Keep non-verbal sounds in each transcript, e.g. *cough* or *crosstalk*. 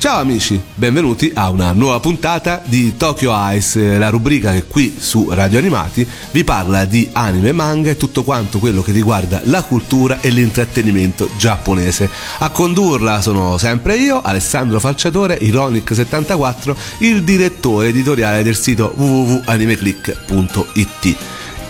Ciao amici, benvenuti a una nuova puntata di Tokyo Ice, la rubrica che qui su Radio Animati vi parla di anime, manga e tutto quanto quello che riguarda la cultura e l'intrattenimento giapponese. A condurla sono sempre io, Alessandro Falciatore, Ironic74, il direttore editoriale del sito www.animeclick.it.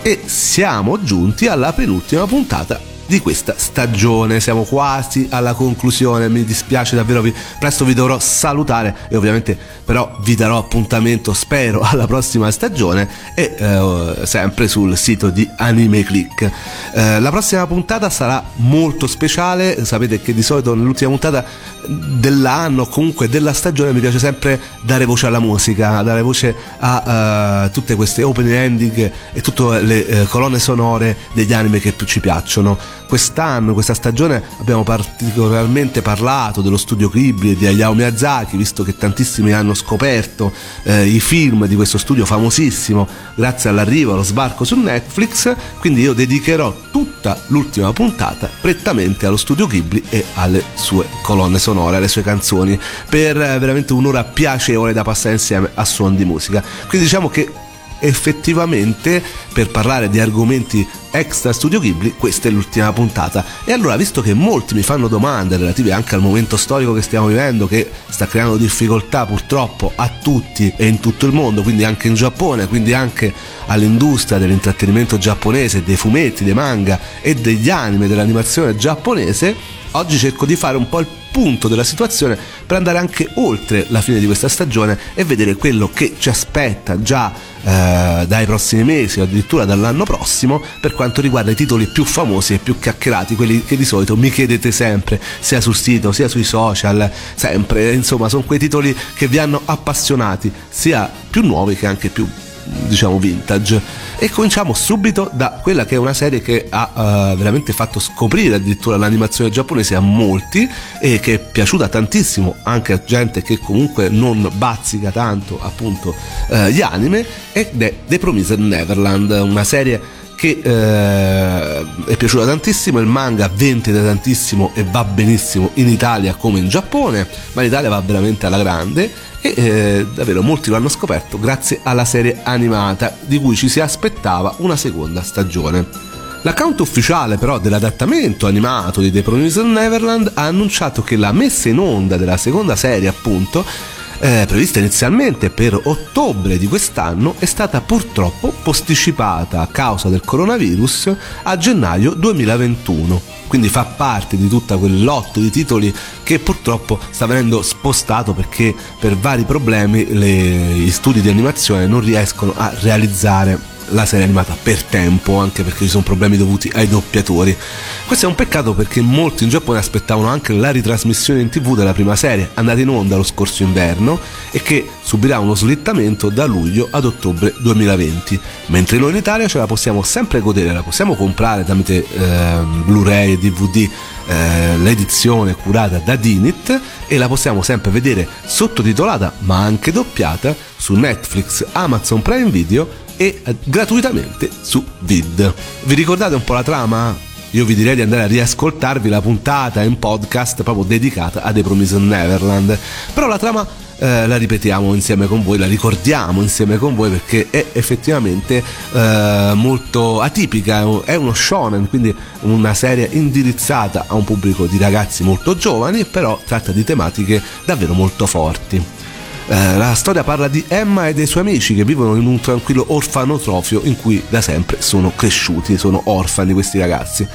E siamo giunti alla penultima puntata di questa stagione. Siamo quasi alla conclusione, mi dispiace davvero, vi, presto vi dovrò salutare e ovviamente però vi darò appuntamento, spero, *laughs* alla prossima stagione e eh, sempre sul sito di Anime Click. Eh, la prossima puntata sarà molto speciale, sapete che di solito nell'ultima puntata dell'anno, comunque della stagione, mi piace sempre dare voce alla musica, dare voce a uh, tutte queste opening ending e tutte le uh, colonne sonore degli anime che più ci piacciono quest'anno, questa stagione abbiamo particolarmente parlato dello studio Ghibli e di Hayao Miyazaki, visto che tantissimi hanno scoperto eh, i film di questo studio famosissimo grazie all'arrivo, allo sbarco su Netflix, quindi io dedicherò tutta l'ultima puntata prettamente allo studio Ghibli e alle sue colonne sonore, alle sue canzoni, per eh, veramente un'ora piacevole da passare insieme a suon di musica. Quindi diciamo che effettivamente per parlare di argomenti extra Studio Ghibli questa è l'ultima puntata. E allora visto che molti mi fanno domande relative anche al momento storico che stiamo vivendo che sta creando difficoltà purtroppo a tutti e in tutto il mondo quindi anche in Giappone quindi anche all'industria dell'intrattenimento giapponese dei fumetti, dei manga e degli anime dell'animazione giapponese oggi cerco di fare un po' il punto della situazione per andare anche oltre la fine di questa stagione e vedere quello che ci aspetta già eh, dai prossimi mesi o addirittura dall'anno prossimo per quanto riguarda i titoli più famosi e più chiacchierati, quelli che di solito mi chiedete sempre, sia sul sito sia sui social, sempre, insomma sono quei titoli che vi hanno appassionati, sia più nuovi che anche più diciamo vintage. E cominciamo subito da quella che è una serie che ha uh, veramente fatto scoprire addirittura l'animazione giapponese a molti e che è piaciuta tantissimo anche a gente che comunque non bazzica tanto appunto uh, gli anime ed è The Promised Neverland una serie che eh, è piaciuta tantissimo, il manga vende tantissimo e va benissimo in Italia come in Giappone, ma l'Italia va veramente alla grande e eh, davvero molti lo hanno scoperto grazie alla serie animata di cui ci si aspettava una seconda stagione. L'account ufficiale però dell'adattamento animato di The Promised Neverland ha annunciato che la messa in onda della seconda serie appunto eh, prevista inizialmente per ottobre di quest'anno è stata purtroppo posticipata a causa del coronavirus a gennaio 2021 quindi fa parte di tutta quel lotto di titoli che purtroppo sta venendo spostato perché per vari problemi le, gli studi di animazione non riescono a realizzare la serie animata per tempo, anche perché ci sono problemi dovuti ai doppiatori. Questo è un peccato perché molti in Giappone aspettavano anche la ritrasmissione in tv della prima serie, andata in onda lo scorso inverno e che subirà uno slittamento da luglio ad ottobre 2020, mentre noi in Italia ce la possiamo sempre godere, la possiamo comprare tramite eh, Blu-ray e DVD eh, l'edizione curata da Dinit e la possiamo sempre vedere sottotitolata ma anche doppiata su Netflix, Amazon Prime Video e eh, gratuitamente su Vid. Vi ricordate un po' la trama? Io vi direi di andare a riascoltarvi la puntata in podcast proprio dedicata a The Promised Neverland. Però la trama eh, la ripetiamo insieme con voi, la ricordiamo insieme con voi perché è effettivamente eh, molto atipica, è uno shonen, quindi una serie indirizzata a un pubblico di ragazzi molto giovani, però tratta di tematiche davvero molto forti. Eh, la storia parla di Emma e dei suoi amici che vivono in un tranquillo orfanotrofio in cui da sempre sono cresciuti, sono orfani questi ragazzi.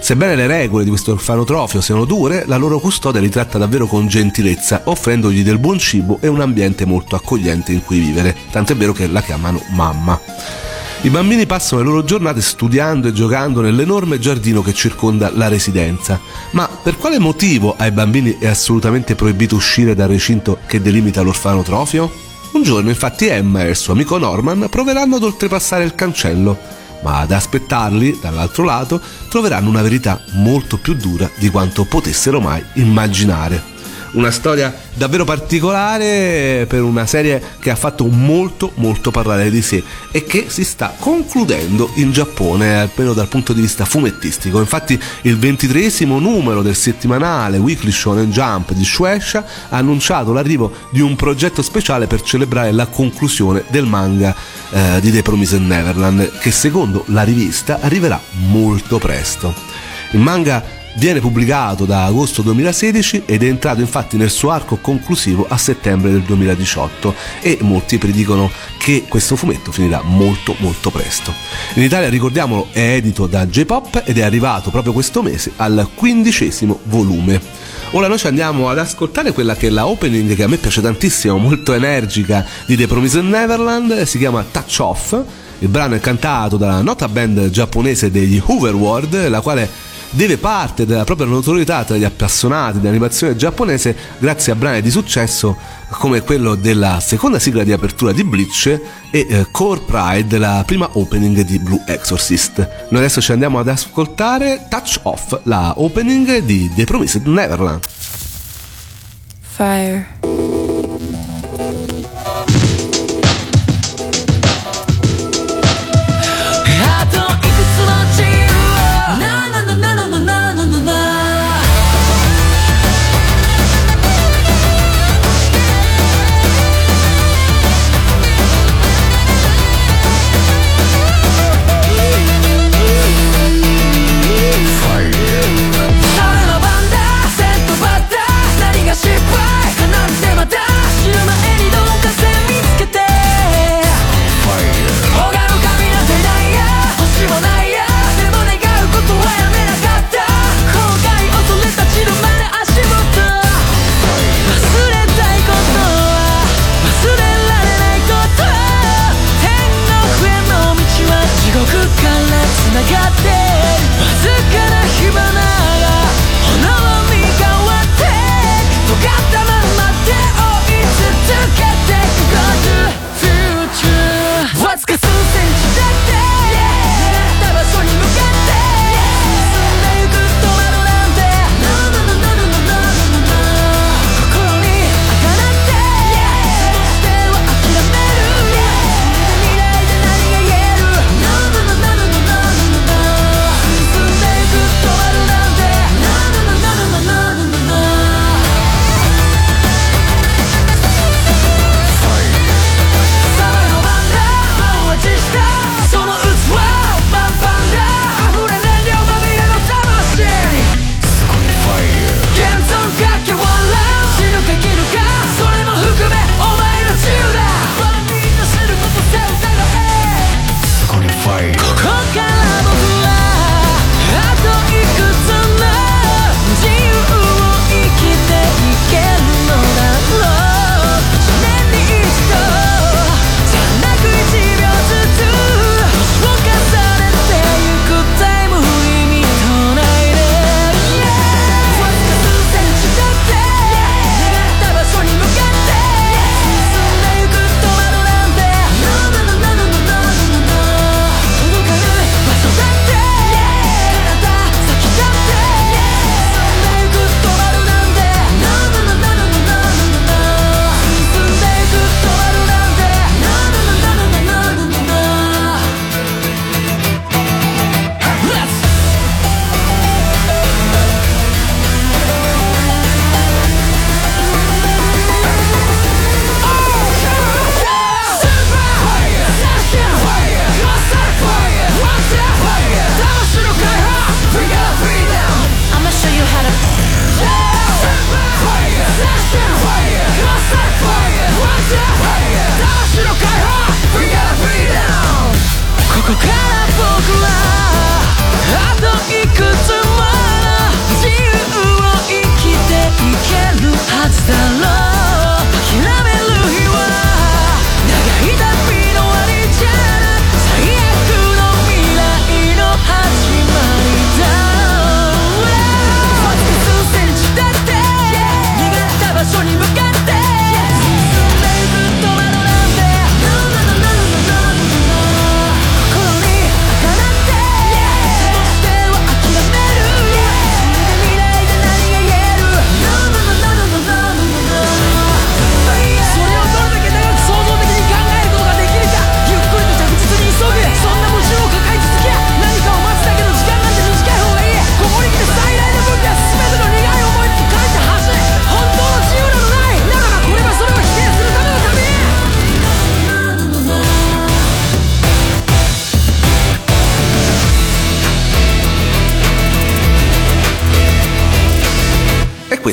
Sebbene le regole di questo orfanotrofio siano dure, la loro custode li tratta davvero con gentilezza, offrendogli del buon cibo e un ambiente molto accogliente in cui vivere, tant'è vero che la chiamano mamma. I bambini passano le loro giornate studiando e giocando nell'enorme giardino che circonda la residenza. Ma per quale motivo ai bambini è assolutamente proibito uscire dal recinto che delimita l'orfanotrofio? Un giorno infatti Emma e il suo amico Norman proveranno ad oltrepassare il cancello, ma ad aspettarli, dall'altro lato, troveranno una verità molto più dura di quanto potessero mai immaginare. Una storia davvero particolare per una serie che ha fatto molto molto parlare di sé e che si sta concludendo in Giappone, almeno dal punto di vista fumettistico. Infatti il ventitresimo numero del settimanale Weekly Shonen Jump di Shueisha ha annunciato l'arrivo di un progetto speciale per celebrare la conclusione del manga eh, di The Promised Neverland che secondo la rivista arriverà molto presto. Il manga Viene pubblicato da agosto 2016 ed è entrato infatti nel suo arco conclusivo a settembre del 2018 e molti predicono che questo fumetto finirà molto molto presto. In Italia, ricordiamolo, è edito da J-Pop ed è arrivato proprio questo mese al quindicesimo volume. Ora noi ci andiamo ad ascoltare quella che è la opening che a me piace tantissimo, molto energica di The Promised Neverland, si chiama Touch Off. Il brano è cantato dalla nota band giapponese degli Hooverworld, la quale deve parte della propria notorietà tra gli appassionati dell'animazione giapponese grazie a brani di successo come quello della seconda sigla di apertura di Bleach e eh, Core Pride, la prima opening di Blue Exorcist. Noi adesso ci andiamo ad ascoltare Touch Off, la opening di The Promised Neverland. Fire.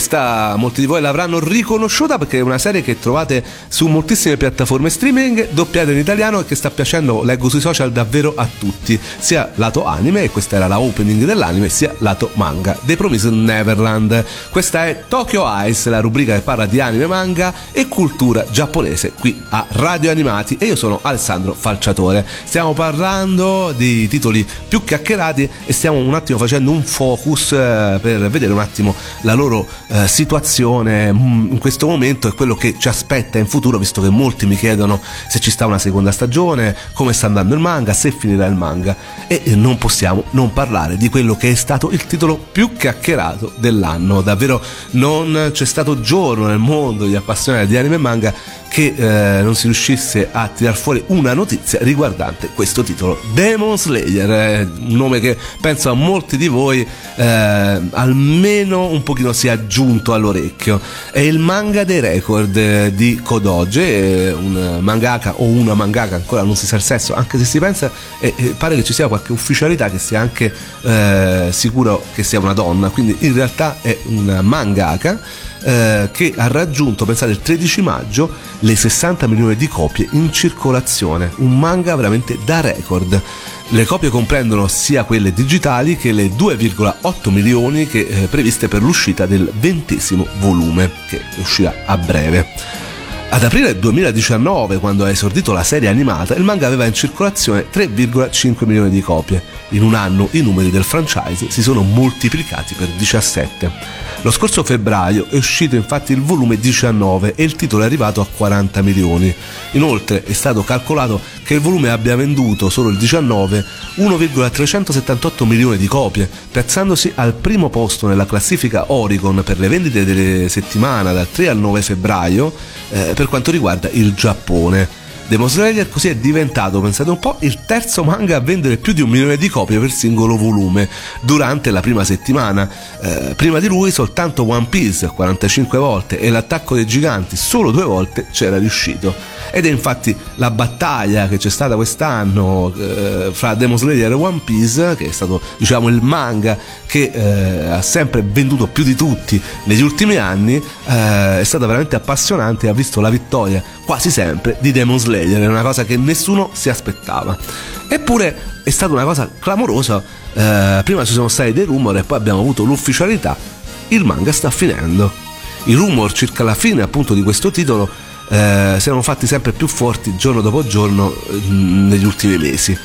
Questa molti di voi l'avranno riconosciuta perché è una serie che trovate su moltissime piattaforme streaming, doppiata in italiano e che sta piacendo, leggo sui social, davvero a tutti, sia lato anime, e questa era la opening dell'anime, sia lato manga. The Promised Neverland. Questa è Tokyo Ice, la rubrica che parla di anime, manga e cultura giapponese qui a Radio Animati e io sono Alessandro Falciatore. Stiamo parlando di titoli più chiacchierati e stiamo un attimo facendo un focus eh, per vedere un attimo la loro eh, situazione mm, in questo momento e quello che ci aspetta in futuro, visto che molti mi chiedono se ci sta una seconda stagione, come sta andando il manga, se finirà il manga e non possiamo non parlare di quello che è stato il titolo più chiacchierato dell'anno. Davvero non c'è stato giorno nel mondo di appassionati di anime e manga che eh, non si riuscisse a tirar fuori una notizia riguardante questo titolo. Demon Slayer, eh, un nome che penso a molti di voi eh, almeno un pochino si è aggiunto all'orecchio. È il manga dei record eh, di Kodoge, un mangaka o una mangaka, ancora non si sa il sesso, anche se si pensa e pare che ci sia qualche ufficialità che sia anche eh, sicuro che sia una donna, quindi in realtà è un mangaka eh, che ha raggiunto, pensate, il 13 maggio le 60 milioni di copie in circolazione, un manga veramente da record. Le copie comprendono sia quelle digitali che le 2,8 milioni che, eh, previste per l'uscita del ventesimo volume, che uscirà a breve. Ad aprile 2019, quando ha esordito la serie animata, il manga aveva in circolazione 3,5 milioni di copie. In un anno i numeri del franchise si sono moltiplicati per 17. Lo scorso febbraio è uscito infatti il volume 19 e il titolo è arrivato a 40 milioni. Inoltre è stato calcolato che il volume abbia venduto solo il 19 1,378 milioni di copie, piazzandosi al primo posto nella classifica Oricon per le vendite delle settimane dal 3 al 9 febbraio eh, per quanto riguarda il Giappone. Demon Slayer così è diventato, pensate un po', il terzo manga a vendere più di un milione di copie per singolo volume durante la prima settimana. Eh, prima di lui soltanto One Piece 45 volte e l'attacco dei giganti solo due volte c'era riuscito. Ed è infatti la battaglia che c'è stata quest'anno eh, fra Demon Slayer e One Piece, che è stato diciamo il manga che eh, ha sempre venduto più di tutti negli ultimi anni, eh, è stata veramente appassionante e ha visto la vittoria quasi sempre di Demon Slayer è una cosa che nessuno si aspettava. Eppure è stata una cosa clamorosa, eh, prima ci sono stati dei rumor e poi abbiamo avuto l'ufficialità, il manga sta finendo. I rumor circa la fine appunto di questo titolo eh, si erano fatti sempre più forti giorno dopo giorno eh, negli ultimi mesi.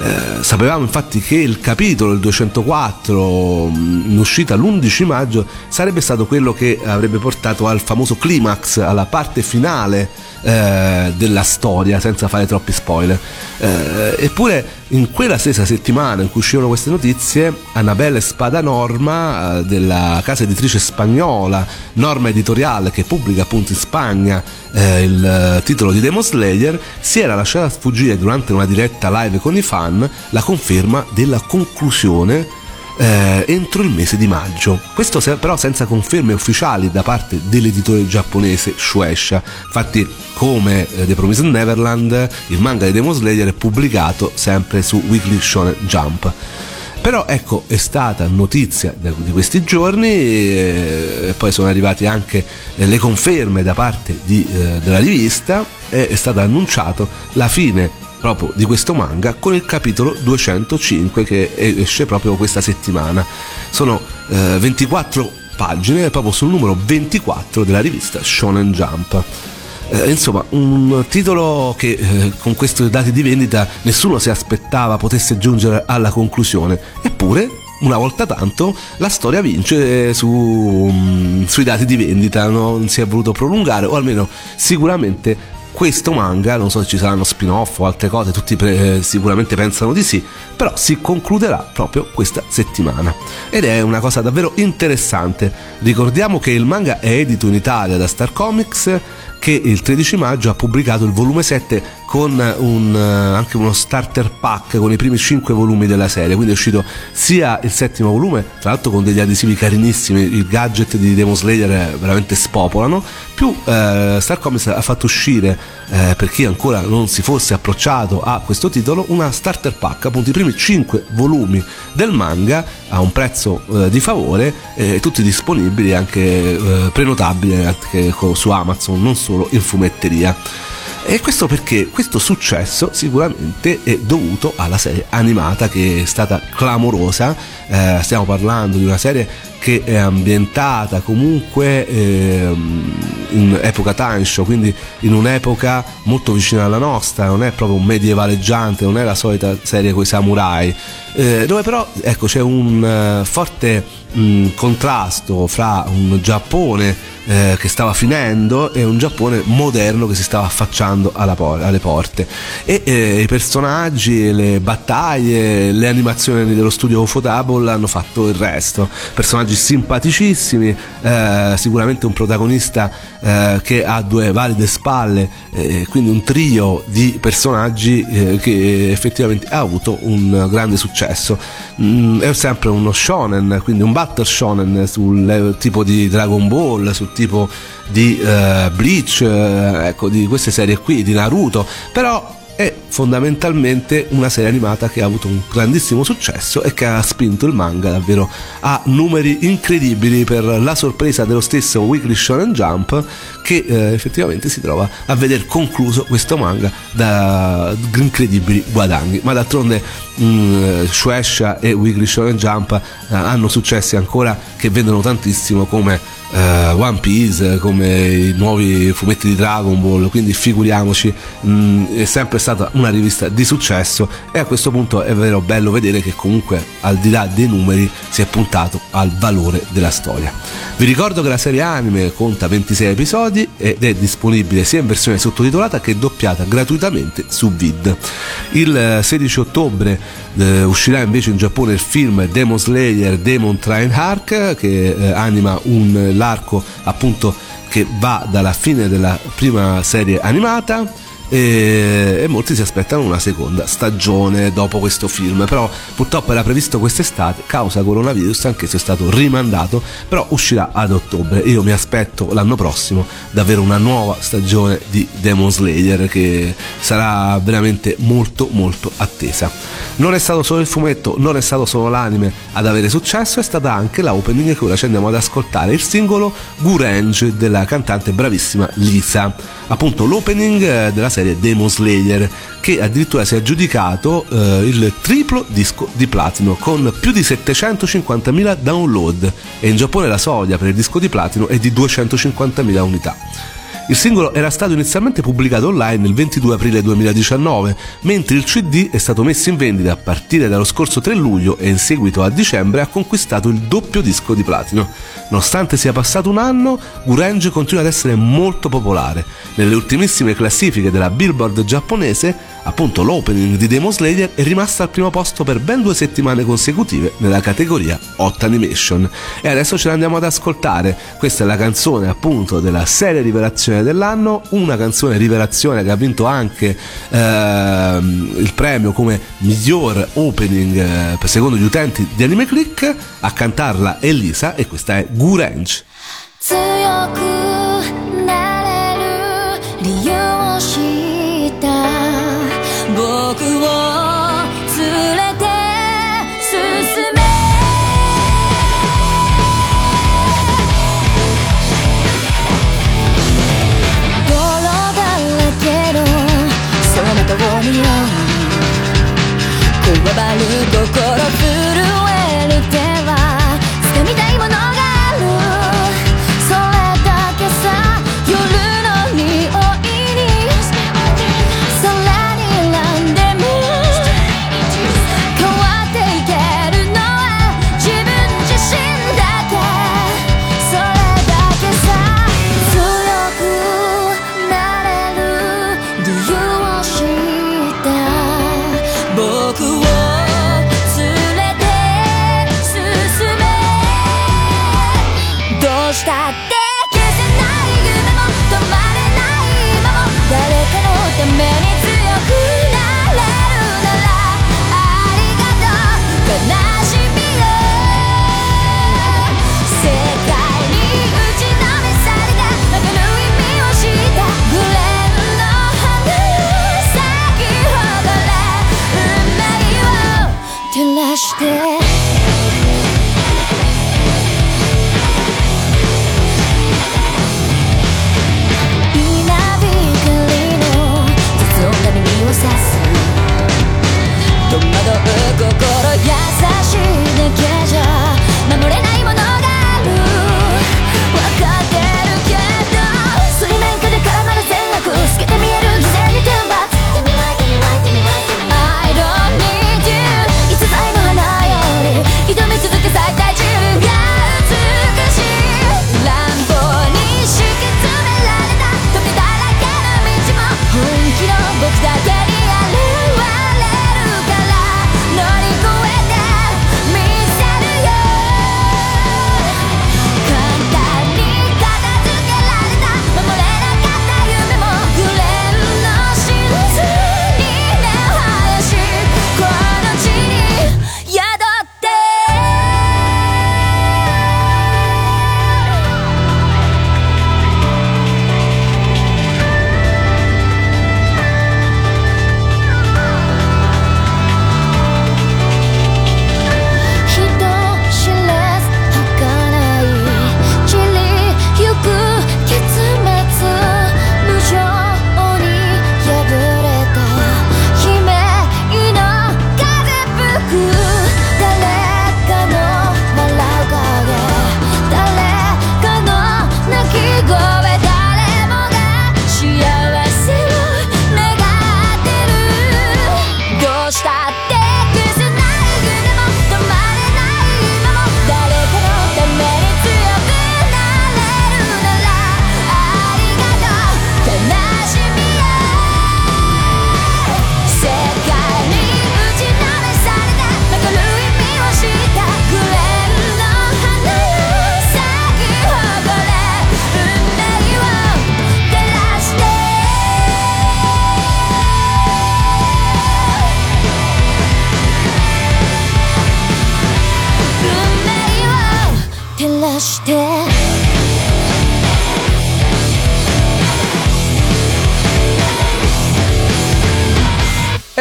Eh, sapevamo infatti che il capitolo, il 204, in uscita l'11 maggio, sarebbe stato quello che avrebbe portato al famoso climax, alla parte finale eh, della storia, senza fare troppi spoiler. Eh, eppure in quella stessa settimana in cui uscivano queste notizie, Annabelle Spadanorma, eh, della casa editrice spagnola Norma Editoriale, che pubblica appunto in Spagna eh, il titolo di Demon Slayer, si era lasciata sfuggire durante una diretta live con i fan la conferma della conclusione eh, entro il mese di maggio. Questo se, però senza conferme ufficiali da parte dell'editore giapponese Shueisha. Infatti, come eh, The Promised Neverland, il manga di Demon Slayer è pubblicato sempre su Weekly Shonen Jump. Però ecco, è stata notizia di questi giorni eh, e poi sono arrivate anche eh, le conferme da parte di, eh, della rivista e è stato annunciato la fine proprio di questo manga con il capitolo 205 che esce proprio questa settimana. Sono eh, 24 pagine proprio sul numero 24 della rivista Shonen Jump. Eh, insomma, un titolo che eh, con questi dati di vendita nessuno si aspettava potesse giungere alla conclusione, eppure una volta tanto la storia vince su, um, sui dati di vendita, non si è voluto prolungare o almeno sicuramente questo manga, non so se ci saranno spin-off o altre cose, tutti pre- eh, sicuramente pensano di sì, però si concluderà proprio questa settimana. Ed è una cosa davvero interessante. Ricordiamo che il manga è edito in Italia da Star Comics, che il 13 maggio ha pubblicato il volume 7 con un, anche uno starter pack con i primi 5 volumi della serie, quindi è uscito sia il settimo volume, tra l'altro con degli adesivi carinissimi, i gadget di Demon Slayer veramente spopolano, più eh, Star Comics ha fatto uscire, eh, per chi ancora non si fosse approcciato a questo titolo, una starter pack, appunto i primi 5 volumi del manga a un prezzo eh, di favore, tutti disponibili anche eh, prenotabili anche su Amazon, non solo in fumetteria. E questo perché questo successo sicuramente è dovuto alla serie animata che è stata clamorosa. Eh, stiamo parlando di una serie che è ambientata comunque eh, in epoca Tansho, quindi in un'epoca molto vicina alla nostra, non è proprio un medievaleggiante, non è la solita serie con i samurai, eh, dove però ecco, c'è un uh, forte mh, contrasto fra un Giappone eh, che stava finendo e un Giappone moderno che si stava affacciando por- alle porte. E eh, i personaggi, le battaglie, le animazioni dello studio Ufotable hanno fatto il resto, personaggi simpaticissimi, eh, sicuramente un protagonista eh, che ha due valide spalle, eh, quindi un trio di personaggi eh, che effettivamente ha avuto un grande successo. Mm, è sempre uno shonen, quindi un battle shonen sul tipo di Dragon Ball, sul tipo di uh, Bleach, uh, ecco, di queste serie qui, di Naruto, però è fondamentalmente una serie animata che ha avuto un grandissimo successo e che ha spinto il manga davvero a numeri incredibili per la sorpresa dello stesso Weekly Shonen Jump che eh, effettivamente si trova a veder concluso questo manga da incredibili guadagni. Ma d'altronde mh, mm, Shueisha e Weekly Shonen Jump eh, hanno successi ancora che vendono tantissimo come Uh, One Piece come i nuovi fumetti di Dragon Ball quindi figuriamoci mh, mm, è sempre stata una rivista di successo e a questo punto è vero bello vedere che comunque al di là dei numeri si è puntato al valore della storia. Vi ricordo che la serie anime conta 26 episodi ed è disponibile sia in versione sottotitolata che doppiata gratuitamente su Vid. Il 16 ottobre eh, uscirà invece in Giappone il film Demon Slayer Demon Train Arc che eh, anima un l'arco appunto che va dalla fine della prima serie animata e, e, molti si aspettano una seconda stagione dopo questo film però purtroppo era previsto quest'estate causa coronavirus anche se è stato rimandato però uscirà ad ottobre. Io mi aspetto l'anno prossimo davvero una nuova stagione di Demon Slayer che sarà veramente molto molto attesa. Non è stato solo il fumetto non è stato solo l'anime ad avere successo è stata anche la opening che ora ci andiamo ad ascoltare il singolo Gurange della cantante bravissima Lisa appunto l'opening eh, della serie Demon Slayer che addirittura si è aggiudicato eh, il triplo disco di platino con più di 750.000 download e in Giappone la soglia per il disco di platino è di 250.000 unità. Il singolo era stato inizialmente pubblicato online il 22 aprile 2019, mentre il CD è stato messo in vendita a partire dallo scorso 3 luglio e in seguito a dicembre ha conquistato il doppio disco di platino. Nonostante sia passato un anno, Gurange continua ad essere molto popolare. Nelle ultimissime classifiche della Billboard giapponese appunto l'opening di Demon Slayer è rimasta al primo posto per ben due settimane consecutive nella categoria Hot Animation e adesso ce l'andiamo ad ascoltare questa è la canzone appunto della serie rivelazione dell'anno una canzone rivelazione che ha vinto anche ehm, il premio come miglior opening eh, secondo gli utenti di Anime Click. A cantarla Elisa e questa è みようくわばる心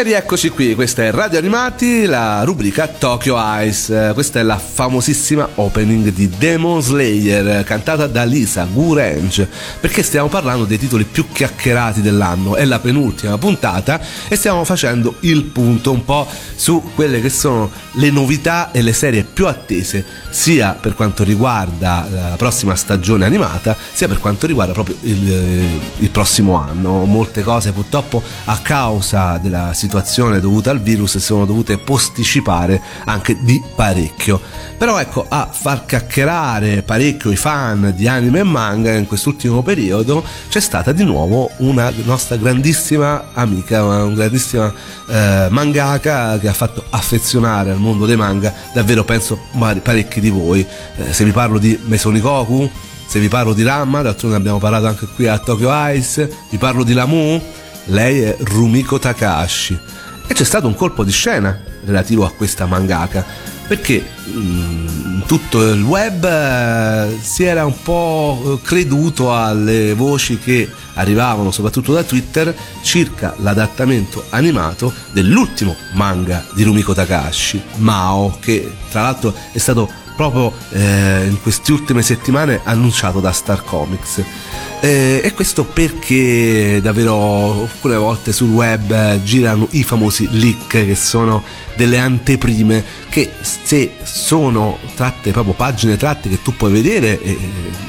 rieccoci qui, questa è Radio Animati, la rubrica Tokyo Ice. Questa è la famosissima opening di Demon Slayer, cantata da Lisa Gurange. Perché stiamo parlando dei titoli più chiacchierati dell'anno. È la penultima puntata e stiamo facendo il punto un po' su quelle che sono le novità e le serie più attese, sia per quanto riguarda la prossima stagione animata, sia per quanto riguarda proprio il, il prossimo anno. Molte cose purtroppo a causa della situazione situazione dovuta al virus sono dovute posticipare anche di parecchio. Però ecco, a far chiacchierare parecchio i fan di anime e manga in quest'ultimo periodo c'è stata di nuovo una nostra grandissima amica, una grandissima eh, mangaka che ha fatto affezionare al mondo dei manga davvero penso parecchi di voi. Eh, se vi parlo di Mesonikoku, se vi parlo di Ramma, d'altronde abbiamo parlato anche qui a Tokyo Ice, vi parlo di Lamu, lei è Rumiko Takahashi. E c'è stato un colpo di scena relativo a questa mangaka, perché in mm, tutto il web eh, si era un po' creduto alle voci che arrivavano soprattutto da Twitter circa l'adattamento animato dell'ultimo manga di Rumiko Takahashi, Mao, che tra l'altro è stato proprio eh, in queste ultime settimane annunciato da Star Comics. Eh, e questo perché davvero alcune volte sul web girano i famosi leak che sono delle anteprime che se sono tratte proprio pagine tratte che tu puoi vedere eh,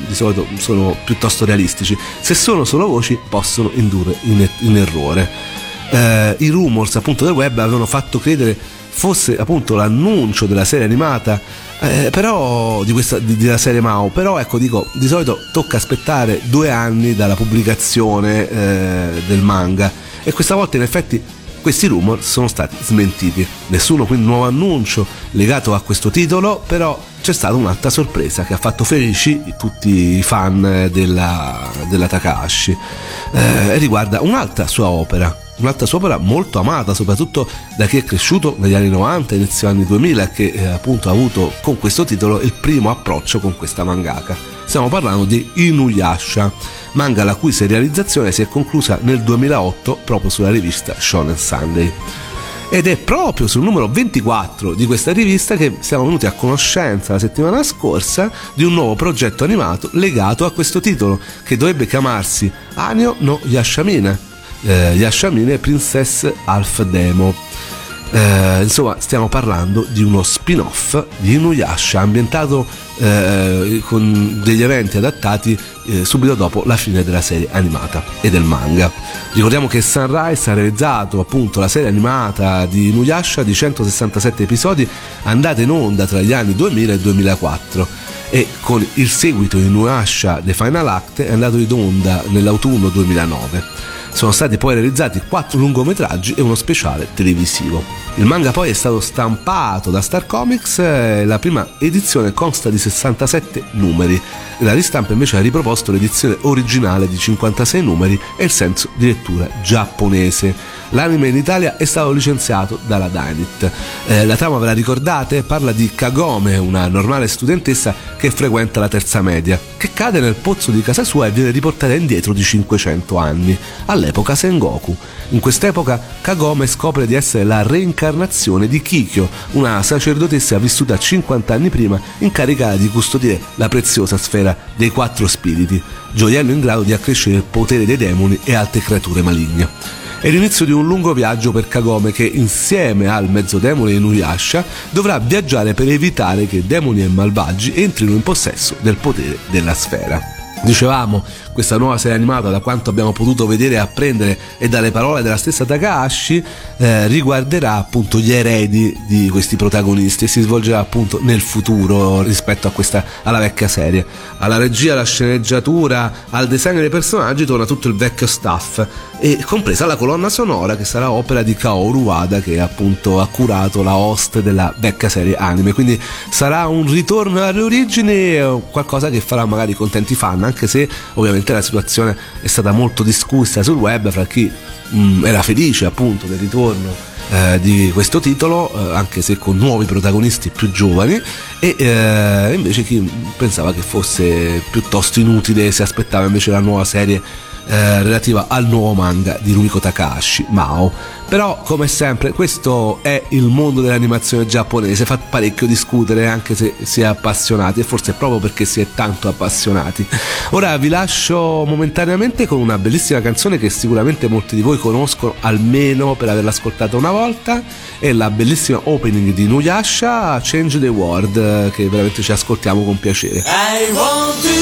di solito sono piuttosto realistici se sono solo voci possono indurre in, in errore eh, i rumors appunto del web avevano fatto credere fosse appunto l'annuncio della serie animata eh, però di questa di, della serie Mao però ecco dico di solito tocca aspettare due anni dalla pubblicazione eh, del manga. E questa volta in effetti questi rumor sono stati smentiti. Nessuno quindi nuovo annuncio legato a questo titolo però c'è stata un'altra sorpresa che ha fatto felici tutti i fan della, della Takahashi. Eh, riguarda un'altra sua opera un'altra sua opera molto amata soprattutto da chi è cresciuto negli anni 90 inizio anni 2000 e che eh, appunto ha avuto con questo titolo il primo approccio con questa mangaka. Stiamo parlando di Inuyasha manga la cui serializzazione si è conclusa nel 2008 proprio sulla rivista Shonen Sunday. Ed è proprio sul numero 24 di questa rivista che siamo venuti a conoscenza la settimana scorsa di un nuovo progetto animato legato a questo titolo che dovrebbe chiamarsi Anio no Yashamine eh, Yashamine Princess Half Demo. Eh, insomma, stiamo parlando di uno spin-off di Inuyasha ambientato eh, con degli eventi adattati eh, subito dopo la fine della serie animata e del manga. Ricordiamo che Sunrise ha realizzato appunto la serie animata di Inuyasha di 167 episodi andata in onda tra gli anni 2000 e 2004 e con il seguito Inuyasha The Final Act è andato in onda nell'autunno 2009. Sono stati poi realizzati quattro lungometraggi e uno speciale televisivo. Il manga poi è stato stampato da Star Comics e la prima edizione consta di 67 numeri. La ristampa invece ha riproposto l'edizione originale di 56 numeri e il senso di lettura giapponese. L'anime in Italia è stato licenziato dalla Dynit. Eh, la trama ve la ricordate? Parla di Kagome, una normale studentessa che frequenta la terza media, che cade nel pozzo di casa sua e viene riportata indietro di 500 anni, all'epoca Sengoku. In quest'epoca Kagome scopre di essere la reincarnazione di Kikyo, una sacerdotessa vissuta 50 anni prima incaricata di custodire la preziosa sfera dei quattro spiriti, gioiello in grado di accrescere il potere dei demoni e altre creature maligne. È l'inizio di un lungo viaggio per Kagome che insieme al mezzodemone Inuyasha dovrà viaggiare per evitare che demoni e malvagi entrino in possesso del potere della sfera. Dicevamo, questa nuova serie animata, da quanto abbiamo potuto vedere e apprendere e dalle parole della stessa Takahashi, eh, riguarderà appunto gli eredi di questi protagonisti e si svolgerà appunto nel futuro rispetto questa, alla vecchia serie. Alla regia, alla sceneggiatura, al design dei personaggi torna tutto il vecchio staff e compresa la colonna sonora che sarà opera di Kaoru Wada che appunto ha curato la host della vecchia serie anime quindi sarà un ritorno alle origini qualcosa che farà magari contenti fan anche se ovviamente Ovviamente la situazione è stata molto discussa sul web fra chi mh, mm, era felice appunto del ritorno eh, di questo titolo, eh, anche se con nuovi protagonisti più giovani, e eh, invece chi pensava che fosse piuttosto inutile si aspettava invece la nuova serie eh, relativa al nuovo manga di Rumiko Takahashi, Mao. Però, come sempre, questo è il mondo dell'animazione giapponese, fa parecchio discutere anche se si è appassionati e forse proprio perché si è tanto appassionati. Ora vi lascio momentaneamente con una bellissima canzone che sicuramente molti di voi conoscono almeno per averla ascoltata una volta, è la bellissima opening di Nuyasha, Change the World, che veramente ci ascoltiamo con piacere. I want to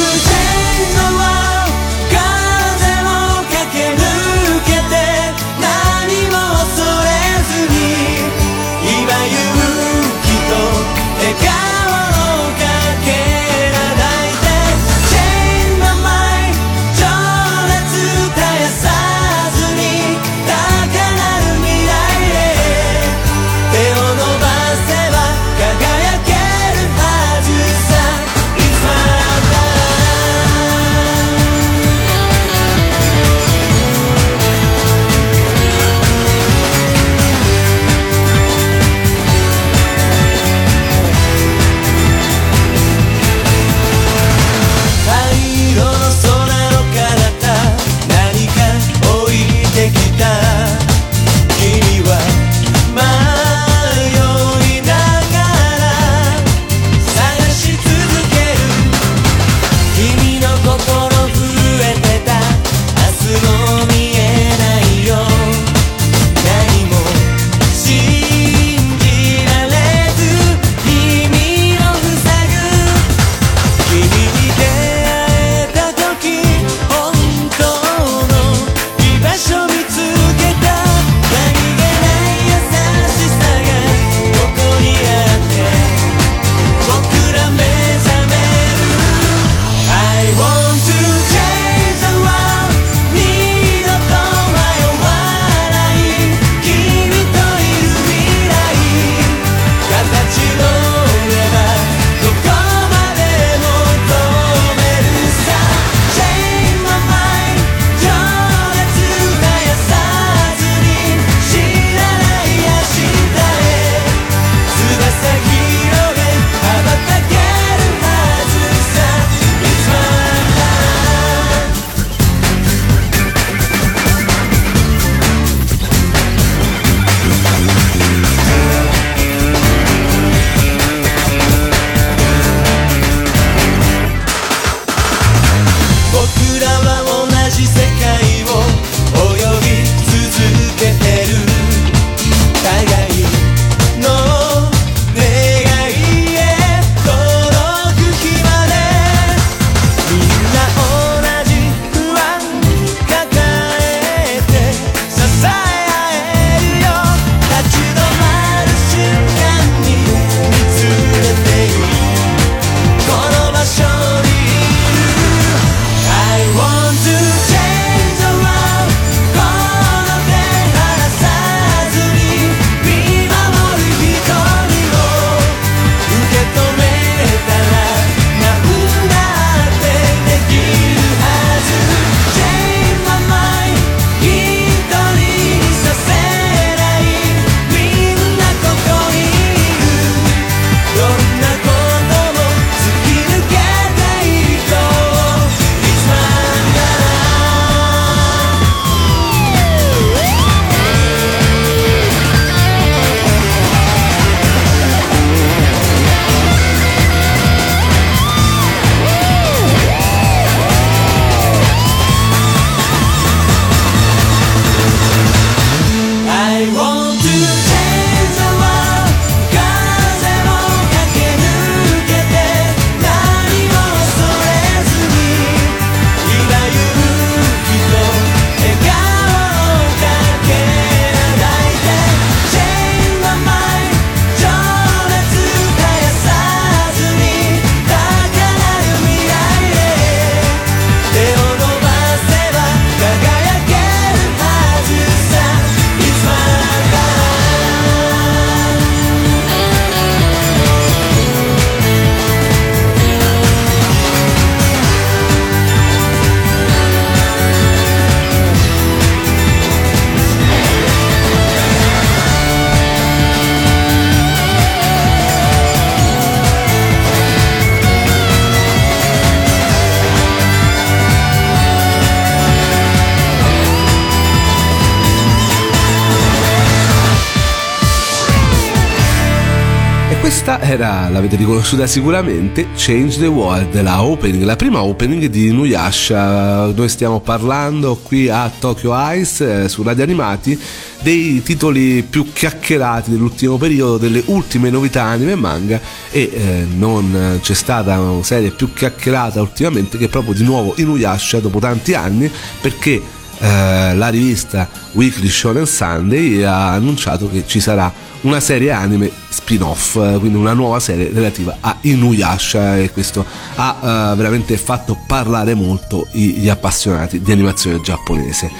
era, l'avete riconosciuta sicuramente, Change the World, la opening, la prima opening di Nuyasha. Noi stiamo parlando qui a Tokyo Ice eh, su Radio Animati dei titoli più chiacchierati dell'ultimo periodo, delle ultime novità anime e manga e eh, non c'è stata una serie più chiacchierata ultimamente che proprio di nuovo Inuyasha dopo tanti anni perché eh, la rivista Weekly Shonen Sunday ha annunciato che ci sarà una serie anime spin-off, eh, quindi una nuova serie relativa a Inuyasha e questo ha uh, veramente fatto parlare molto gli appassionati di animazione giapponese.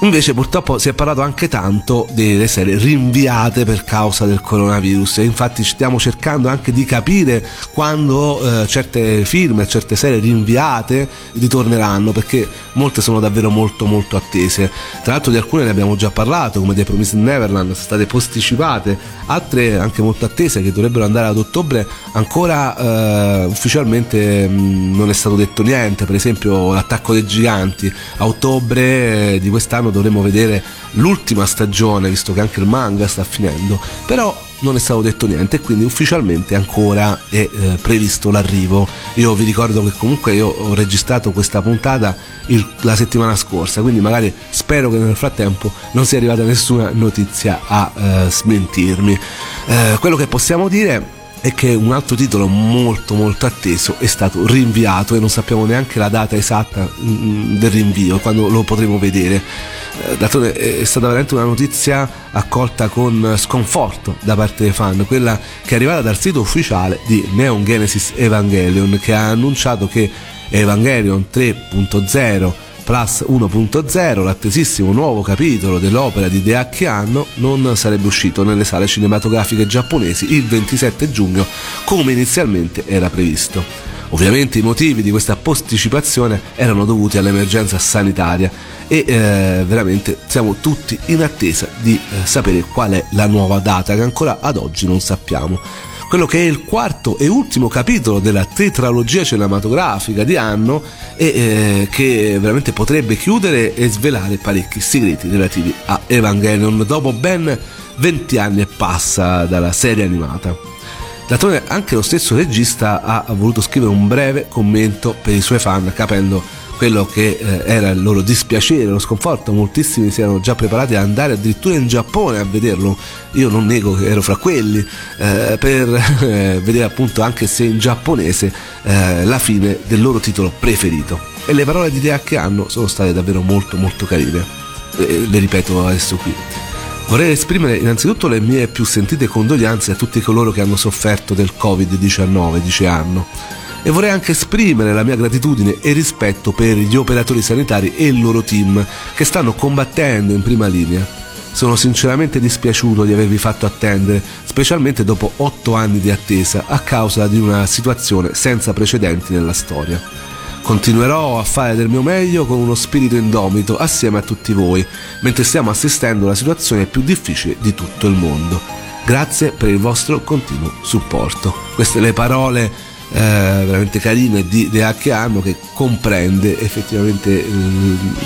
Invece purtroppo si è parlato anche tanto delle serie rinviate per causa del coronavirus. E infatti stiamo cercando anche di capire quando eh, certe film e certe serie rinviate ritorneranno perché molte sono davvero molto molto attese. Tra l'altro di alcune ne abbiamo già parlato come The Promised Neverland, sono state posticipate, altre anche molto attese che dovrebbero andare ad ottobre ancora eh, ufficialmente mh, mm, non è stato detto niente, per esempio l'attacco dei giganti. A ottobre eh, di quest'anno quest'anno dovremo vedere l'ultima stagione, visto che anche il manga sta finendo, però non è stato detto niente e quindi ufficialmente ancora è eh, previsto l'arrivo. Io vi ricordo che comunque io ho registrato questa puntata il, la settimana scorsa, quindi magari spero che nel frattempo non sia arrivata nessuna notizia a eh, smentirmi. Eh, quello che possiamo dire è che un altro titolo molto molto atteso è stato rinviato e non sappiamo neanche la data esatta mm, del rinvio, quando lo potremo vedere. Eh, d'altronde è stata veramente una notizia accolta con sconforto da parte dei fan, quella che è arrivata dal sito ufficiale di Neon Genesis Evangelion che ha annunciato che Evangelion 3.0 Plus 1.0, l'attesissimo nuovo capitolo dell'opera di Deaki Anno, non sarebbe uscito nelle sale cinematografiche giapponesi il 27 giugno come inizialmente era previsto. Ovviamente i motivi di questa posticipazione erano dovuti all'emergenza sanitaria e eh, veramente siamo tutti in attesa di eh, sapere qual è la nuova data che ancora ad oggi non sappiamo quello che è il quarto e ultimo capitolo della tetralogia cinematografica di Anno e eh, che veramente potrebbe chiudere e svelare parecchi segreti relativi a Evangelion dopo ben 20 anni e passa dalla serie animata. D'altronde anche lo stesso regista ha voluto scrivere un breve commento per i suoi fan capendo quello che eh, era il loro dispiacere, lo sconforto, moltissimi si erano già preparati ad andare addirittura in Giappone a vederlo, io non nego che ero fra quelli, eh, per *laughs* eh, vedere appunto anche se in giapponese eh, la fine del loro titolo preferito. E le parole di Dea che hanno sono state davvero molto molto carine, le ripeto adesso qui. Vorrei esprimere innanzitutto le mie più sentite condoglianze a tutti coloro che hanno sofferto del Covid-19, dice Anno e vorrei anche esprimere la mia gratitudine e rispetto per gli operatori sanitari e il loro team che stanno combattendo in prima linea. Sono sinceramente dispiaciuto di avervi fatto attendere, specialmente dopo otto anni di attesa a causa di una situazione senza precedenti nella storia. Continuerò a fare del mio meglio con uno spirito indomito assieme a tutti voi, mentre stiamo assistendo alla situazione più difficile di tutto il mondo. Grazie per il vostro continuo supporto. Queste le parole eh, veramente carine di De Anno che comprende effettivamente eh,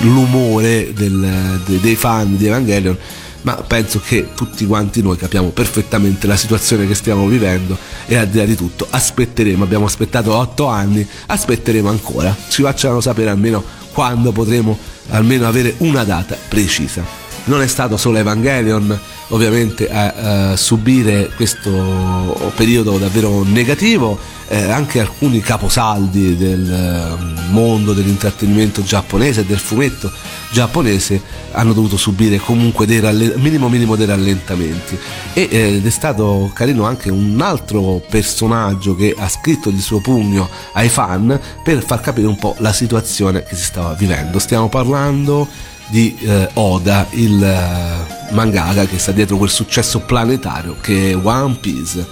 l'umore del, de, dei fan di Evangelion ma penso che tutti quanti noi capiamo perfettamente la situazione che stiamo vivendo e al di là di tutto aspetteremo, abbiamo aspettato otto anni, aspetteremo ancora, ci facciano sapere almeno quando potremo almeno avere una data precisa. Non è stato solo Evangelion ovviamente a, a subire questo periodo davvero negativo, eh, anche alcuni caposaldi del eh, mondo dell'intrattenimento giapponese del fumetto giapponese hanno dovuto subire comunque dei ralle- minimo minimo dei rallentamenti. E, eh, ed è stato carino anche un altro personaggio che ha scritto il suo pugno ai fan per far capire un po' la situazione che si stava vivendo. Stiamo parlando di eh, Oda, il eh, mangaka che sta dietro quel successo planetario che è One Piece.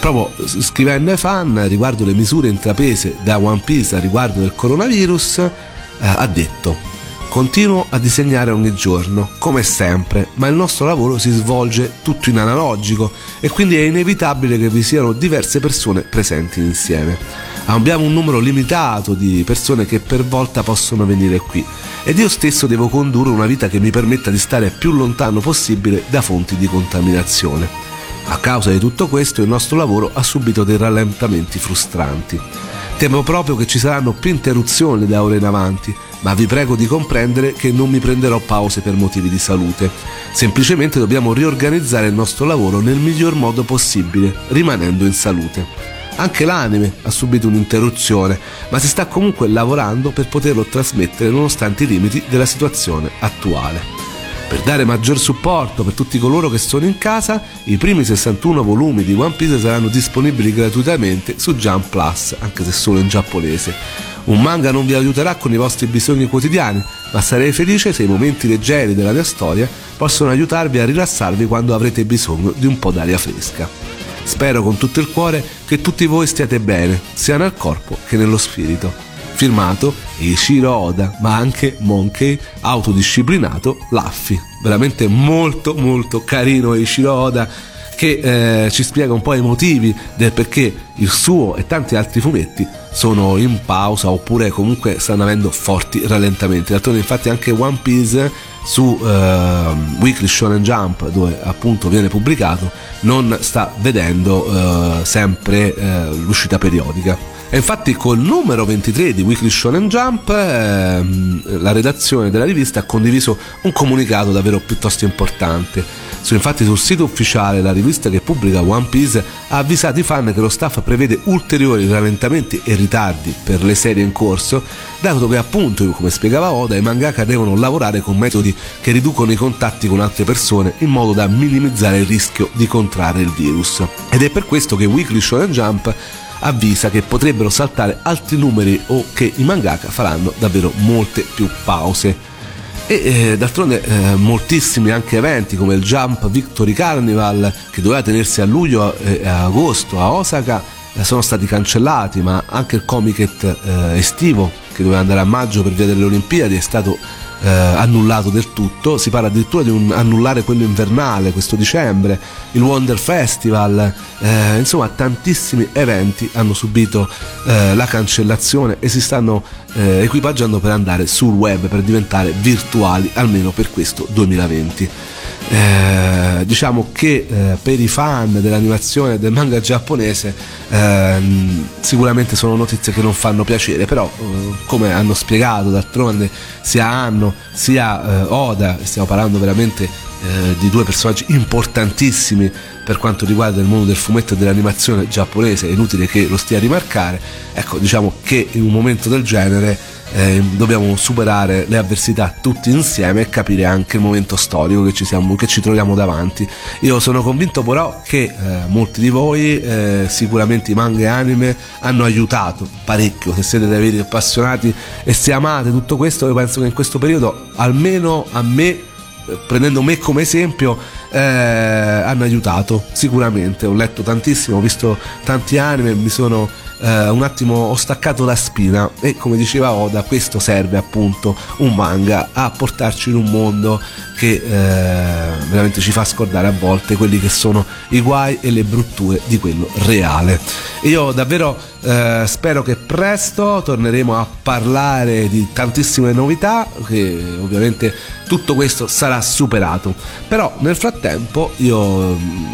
Proprio scrivendo ai fan riguardo le misure intraprese da One Piece a riguardo del coronavirus, eh, ha detto Continuo a disegnare ogni giorno, come sempre, ma il nostro lavoro si svolge tutto in analogico e quindi è inevitabile che vi siano diverse persone presenti insieme. Abbiamo un numero limitato di persone che per volta possono venire qui ed io stesso devo condurre una vita che mi permetta di stare più lontano possibile da fonti di contaminazione. A causa di tutto questo il nostro lavoro ha subito dei rallentamenti frustranti. Temo proprio che ci saranno più interruzioni da ora in avanti, ma vi prego di comprendere che non mi prenderò pause per motivi di salute. Semplicemente dobbiamo riorganizzare il nostro lavoro nel miglior modo possibile, rimanendo in salute. Anche l'anime ha subito un'interruzione, ma si sta comunque lavorando per poterlo trasmettere nonostante i limiti della situazione attuale. Per dare maggior supporto per tutti coloro che sono in casa, i primi 61 volumi di One Piece saranno disponibili gratuitamente su Jump Plus, anche se solo in giapponese. Un manga non vi aiuterà con i vostri bisogni quotidiani, ma sarei felice se i momenti leggeri della mia storia possono aiutarvi a rilassarvi quando avrete bisogno di un po' d'aria fresca. Spero con tutto il cuore che tutti voi stiate bene, sia nel corpo che nello spirito firmato Ishiro Oda, ma anche Monkey, autodisciplinato Laffy. Veramente molto molto carino Ishiro Oda che eh, ci spiega un po' i motivi del perché il suo e tanti altri fumetti sono in pausa oppure comunque stanno avendo forti rallentamenti. D'altronde infatti anche One Piece su eh, Weekly Shonen Jump dove appunto viene pubblicato non sta vedendo eh, sempre eh, l'uscita periodica e infatti col numero 23 di Weekly Shonen Jump ehm, la redazione della rivista ha condiviso un comunicato davvero piuttosto importante. Su, infatti sul sito ufficiale la rivista che pubblica One Piece ha avvisato i fan che lo staff prevede ulteriori rallentamenti e ritardi per le serie in corso, dato che appunto, come spiegava Oda, i mangaka devono lavorare con metodi che riducono i contatti con altre persone in modo da minimizzare il rischio di contrarre il virus. Ed è per questo che Weekly Shonen Jump avvisa che potrebbero saltare altri numeri o che i mangaka faranno davvero molte più pause. E eh, d'altronde eh, moltissimi anche eventi come il Jump Victory Carnival che doveva tenersi a luglio e a agosto a Osaka eh, sono stati cancellati, ma anche il Comiket eh, estivo che doveva andare a maggio per via delle Olimpiadi è stato eh, annullato del tutto, si parla addirittura di un, annullare quello invernale questo dicembre, il Wonder Festival, eh, insomma tantissimi eventi hanno subito eh, la cancellazione e si stanno eh, equipaggiando per andare sul web, per diventare virtuali almeno per questo 2020. Eh, diciamo che eh, per i fan dell'animazione del manga giapponese eh, sicuramente sono notizie che non fanno piacere però eh, come hanno spiegato d'altronde sia Anno sia eh, Oda stiamo parlando veramente eh, di due personaggi importantissimi per quanto riguarda il mondo del fumetto e dell'animazione giapponese è inutile che lo stia a rimarcare. Ecco diciamo che in un momento del genere eh, dobbiamo superare le avversità tutti insieme e capire anche il momento storico che ci, siamo, che ci troviamo davanti. Io sono convinto però che eh, molti di voi, eh, sicuramente i manga e anime, hanno aiutato parecchio. Se siete dei veri appassionati e se amate tutto questo, io penso che in questo periodo, almeno a me, eh, prendendo me come esempio, eh, hanno aiutato sicuramente. Ho letto tantissimo, ho visto tanti anime, mi sono eh, un attimo ho staccato la spina e come diceva Oda questo serve appunto un manga a portarci in un mondo che eh, veramente ci fa scordare a volte quelli che sono i guai e le brutture di quello reale. Io davvero eh, spero che presto torneremo a parlare di tantissime novità, che ovviamente tutto questo sarà superato. Però nel frattempo io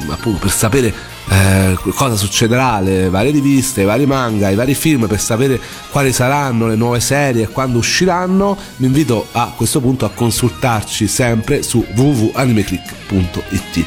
appunto per sapere eh, cosa succederà, le varie riviste, i vari manga, i vari film per sapere quali saranno le nuove serie e quando usciranno, vi invito a questo punto a consultarci sempre su www.animeclick.it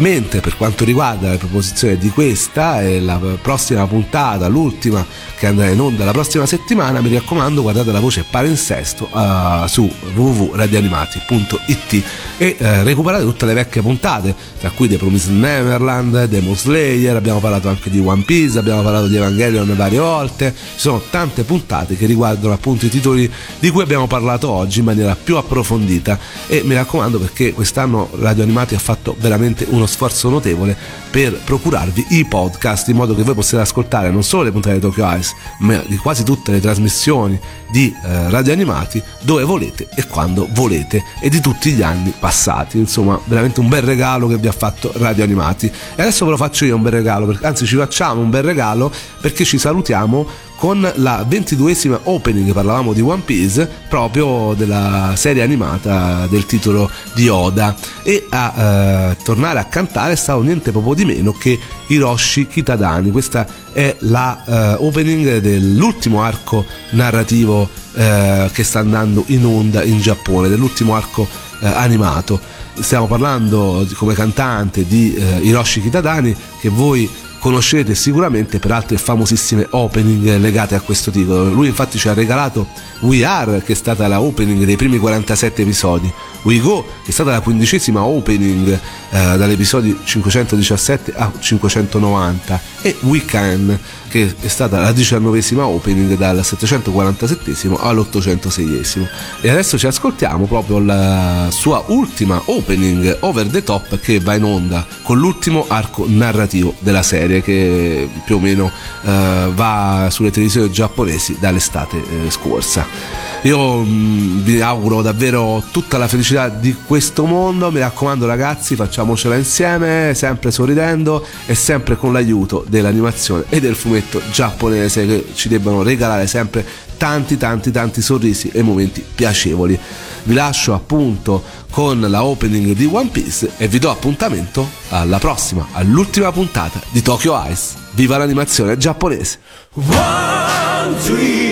mentre per quanto riguarda le proposizioni di questa e la prossima puntata, l'ultima che andrà in onda la prossima settimana, mi raccomando guardate la voce palinsesto uh, su www.radianimati.it e uh, recuperate tutte le vecchie puntate, tra cui The Promised Neverland, Demon Slayer, abbiamo parlato anche di One Piece, abbiamo parlato di Evangelion varie volte, ci sono tante puntate che riguardano appunto i titoli di cui abbiamo parlato oggi in maniera più approfondita. E mi raccomando perché quest'anno Radio Animati ha fatto veramente uno sforzo notevole per procurarvi i podcast in modo che voi possiate ascoltare non solo le puntate di Tokyo Ice ma di quasi tutte le trasmissioni di eh, radio animati dove volete e quando volete e di tutti gli anni passati. Insomma veramente un bel regalo che vi ha fatto radio animati. E adesso ve lo faccio io un bel regalo anzi ci facciamo un bel regalo perché ci salutiamo con la ventiduesima opening, parlavamo di One Piece, proprio della serie animata del titolo di Oda e a eh, tornare a cantare è stato niente proprio di meno che Hiroshi Kitadani, questa è la eh, opening dell'ultimo arco narrativo eh, che sta andando in onda in Giappone, dell'ultimo arco eh, animato. Stiamo parlando come cantante di eh, Hiroshi Kitadani che voi conoscete sicuramente per altre famosissime opening legate a questo titolo. Lui infatti ci ha regalato We Are, che è stata la opening dei primi 47 episodi, We Go, che è stata la quindicesima opening eh, dall'episodio 517 a 590, e We Can, che è stata la diciannovesima opening dal 747 all'806. E adesso ci ascoltiamo proprio la sua ultima opening over the top che va in onda con l'ultimo arco narrativo della serie che più o meno eh, va sulle televisioni giapponesi dall'estate eh, scorsa. Io mm, vi auguro davvero tutta la felicità di questo mondo, mi raccomando ragazzi facciamocela insieme, sempre sorridendo e sempre con l'aiuto dell'animazione e del fumetto giapponese che ci debbano regalare sempre tanti tanti tanti sorrisi e momenti piacevoli. Vi lascio appunto con la opening di One Piece e vi do appuntamento alla prossima, all'ultima puntata di Tokyo Ice. Viva l'animazione giapponese! One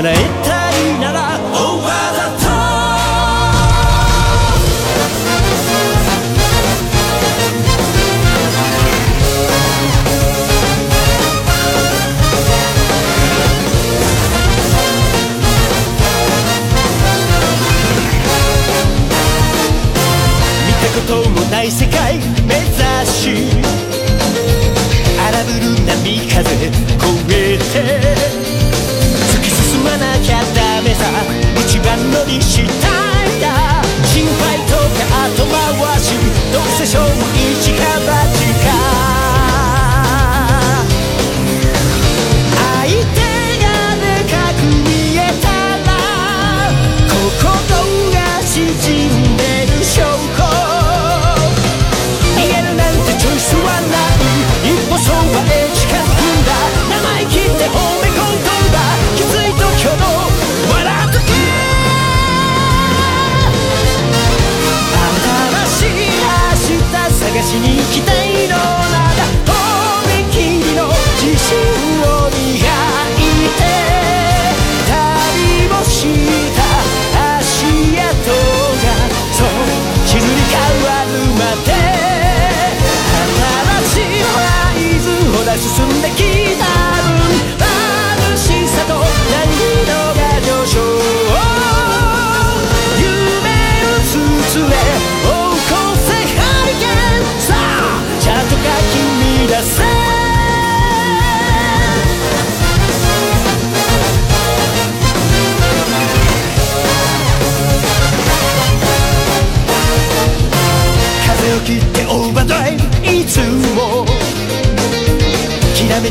叶えたいなら。Over the top こともない世界目指し。荒ぶる波風越えて。した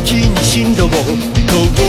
的に進路を